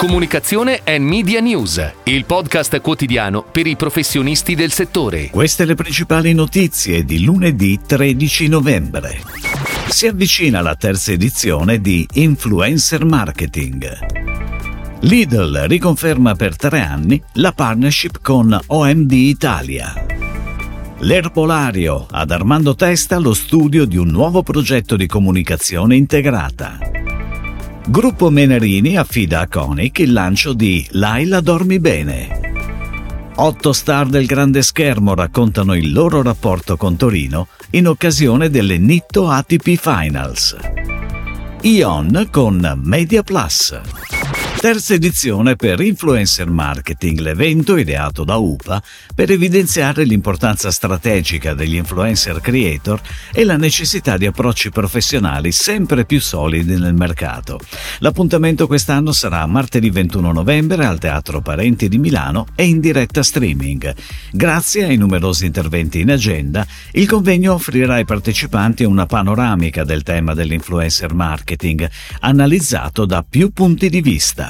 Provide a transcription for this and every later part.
Comunicazione e Media News, il podcast quotidiano per i professionisti del settore. Queste le principali notizie di lunedì 13 novembre. Si avvicina la terza edizione di Influencer Marketing. Lidl riconferma per tre anni la partnership con OMD Italia. L'Erbolario ad Armando Testa lo studio di un nuovo progetto di comunicazione integrata. Gruppo Menarini affida a Conic il lancio di Laila Dormi Bene. Otto star del grande schermo raccontano il loro rapporto con Torino in occasione delle Nitto ATP Finals. Ion con Media Plus. Terza edizione per Influencer Marketing, l'evento ideato da UPA per evidenziare l'importanza strategica degli influencer creator e la necessità di approcci professionali sempre più solidi nel mercato. L'appuntamento quest'anno sarà martedì 21 novembre al Teatro Parenti di Milano e in diretta streaming. Grazie ai numerosi interventi in agenda, il convegno offrirà ai partecipanti una panoramica del tema dell'influencer marketing, analizzato da più punti di vista.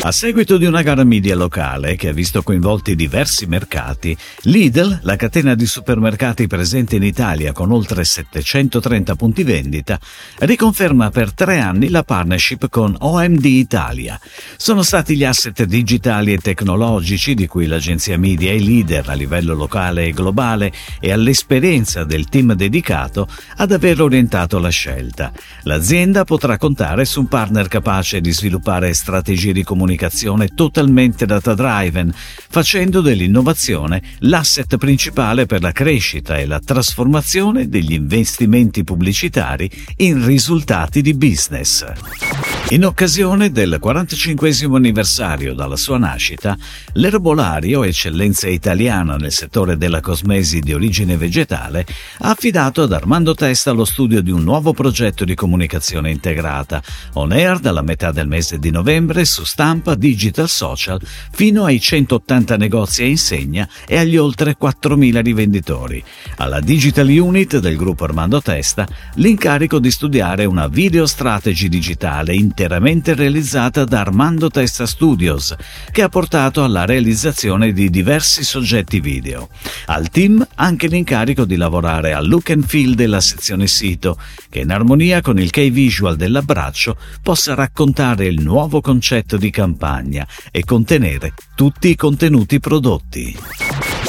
A seguito di una gara media locale che ha visto coinvolti diversi mercati, Lidl, la catena di supermercati presente in Italia con oltre 730 punti vendita, riconferma per tre anni la partnership con OMD Italia. Sono stati gli asset digitali e tecnologici di cui l'agenzia media è leader a livello locale e globale e all'esperienza del team dedicato ad aver orientato la scelta. L'azienda potrà contare su un partner capace di sviluppare strategie di comunicazione comunicazione totalmente data-driven, facendo dell'innovazione l'asset principale per la crescita e la trasformazione degli investimenti pubblicitari in risultati di business. In occasione del 45 anniversario dalla sua nascita, l'erbolario, eccellenza italiana nel settore della cosmesi di origine vegetale, ha affidato ad Armando Testa lo studio di un nuovo progetto di comunicazione integrata, on air dalla metà del mese di novembre su stampa, digital social, fino ai 180 negozi a insegna e agli oltre 4.000 rivenditori. Alla Digital Unit del gruppo Armando Testa l'incarico di studiare una video strategy digitale interamente realizzata da Armando Testa Studios, che ha portato alla realizzazione di diversi soggetti video. Al team anche l'incarico di lavorare al look and feel della sezione sito, che in armonia con il key visual dell'abbraccio possa raccontare il nuovo concetto di campagna e contenere tutti i contenuti prodotti.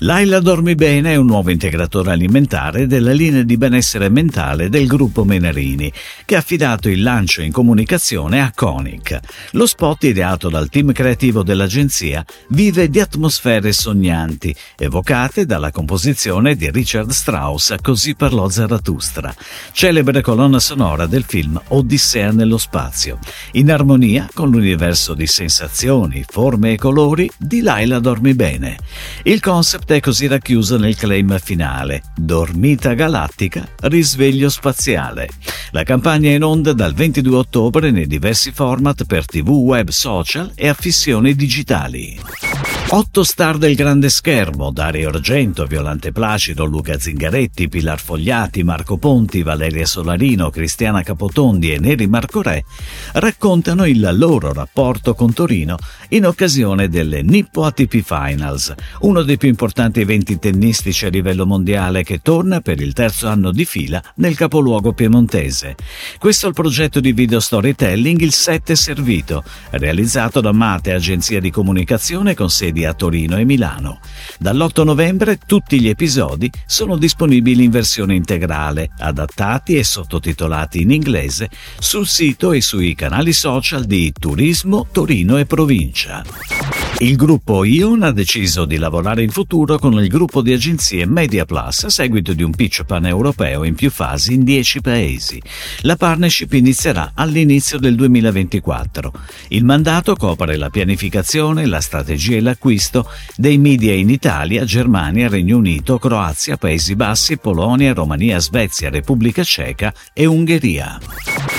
Laila Dormi Bene è un nuovo integratore alimentare della linea di benessere mentale del gruppo Menarini, che ha affidato il lancio in comunicazione a Conic. Lo spot ideato dal team creativo dell'agenzia vive di atmosfere sognanti, evocate dalla composizione di Richard Strauss Così parlò Zarathustra, celebre colonna sonora del film Odissea nello spazio, in armonia con l'universo di sensazioni, forme e colori di Laila Dormi Bene. Il concept è così racchiuso nel claim finale Dormita galattica, risveglio spaziale. La campagna è in onda dal 22 ottobre nei diversi format per tv, web, social e affissioni digitali. Otto star del grande schermo, Dario Argento, Violante Placido, Luca Zingaretti, Pilar Fogliati, Marco Ponti, Valeria Solarino, Cristiana Capotondi e Neri Marco Re, raccontano il loro rapporto con Torino in occasione delle Nippo ATP Finals, uno dei più importanti eventi tennistici a livello mondiale che torna per il terzo anno di fila nel capoluogo piemontese. Questo è il progetto di video storytelling Il 7 Servito, realizzato da Mate, agenzia di comunicazione con sedi a Torino e Milano. Dall'8 novembre tutti gli episodi sono disponibili in versione integrale, adattati e sottotitolati in inglese sul sito e sui canali social di Turismo Torino e Provincia. Il gruppo Ion ha deciso di lavorare in futuro con il gruppo di agenzie Media Plus a seguito di un pitch paneuropeo in più fasi in 10 paesi. La partnership inizierà all'inizio del 2024. Il mandato copre la pianificazione, la strategia e l'acquisto dei media in Italia, Germania, Regno Unito, Croazia, Paesi Bassi, Polonia, Romania, Svezia, Repubblica Ceca e Ungheria.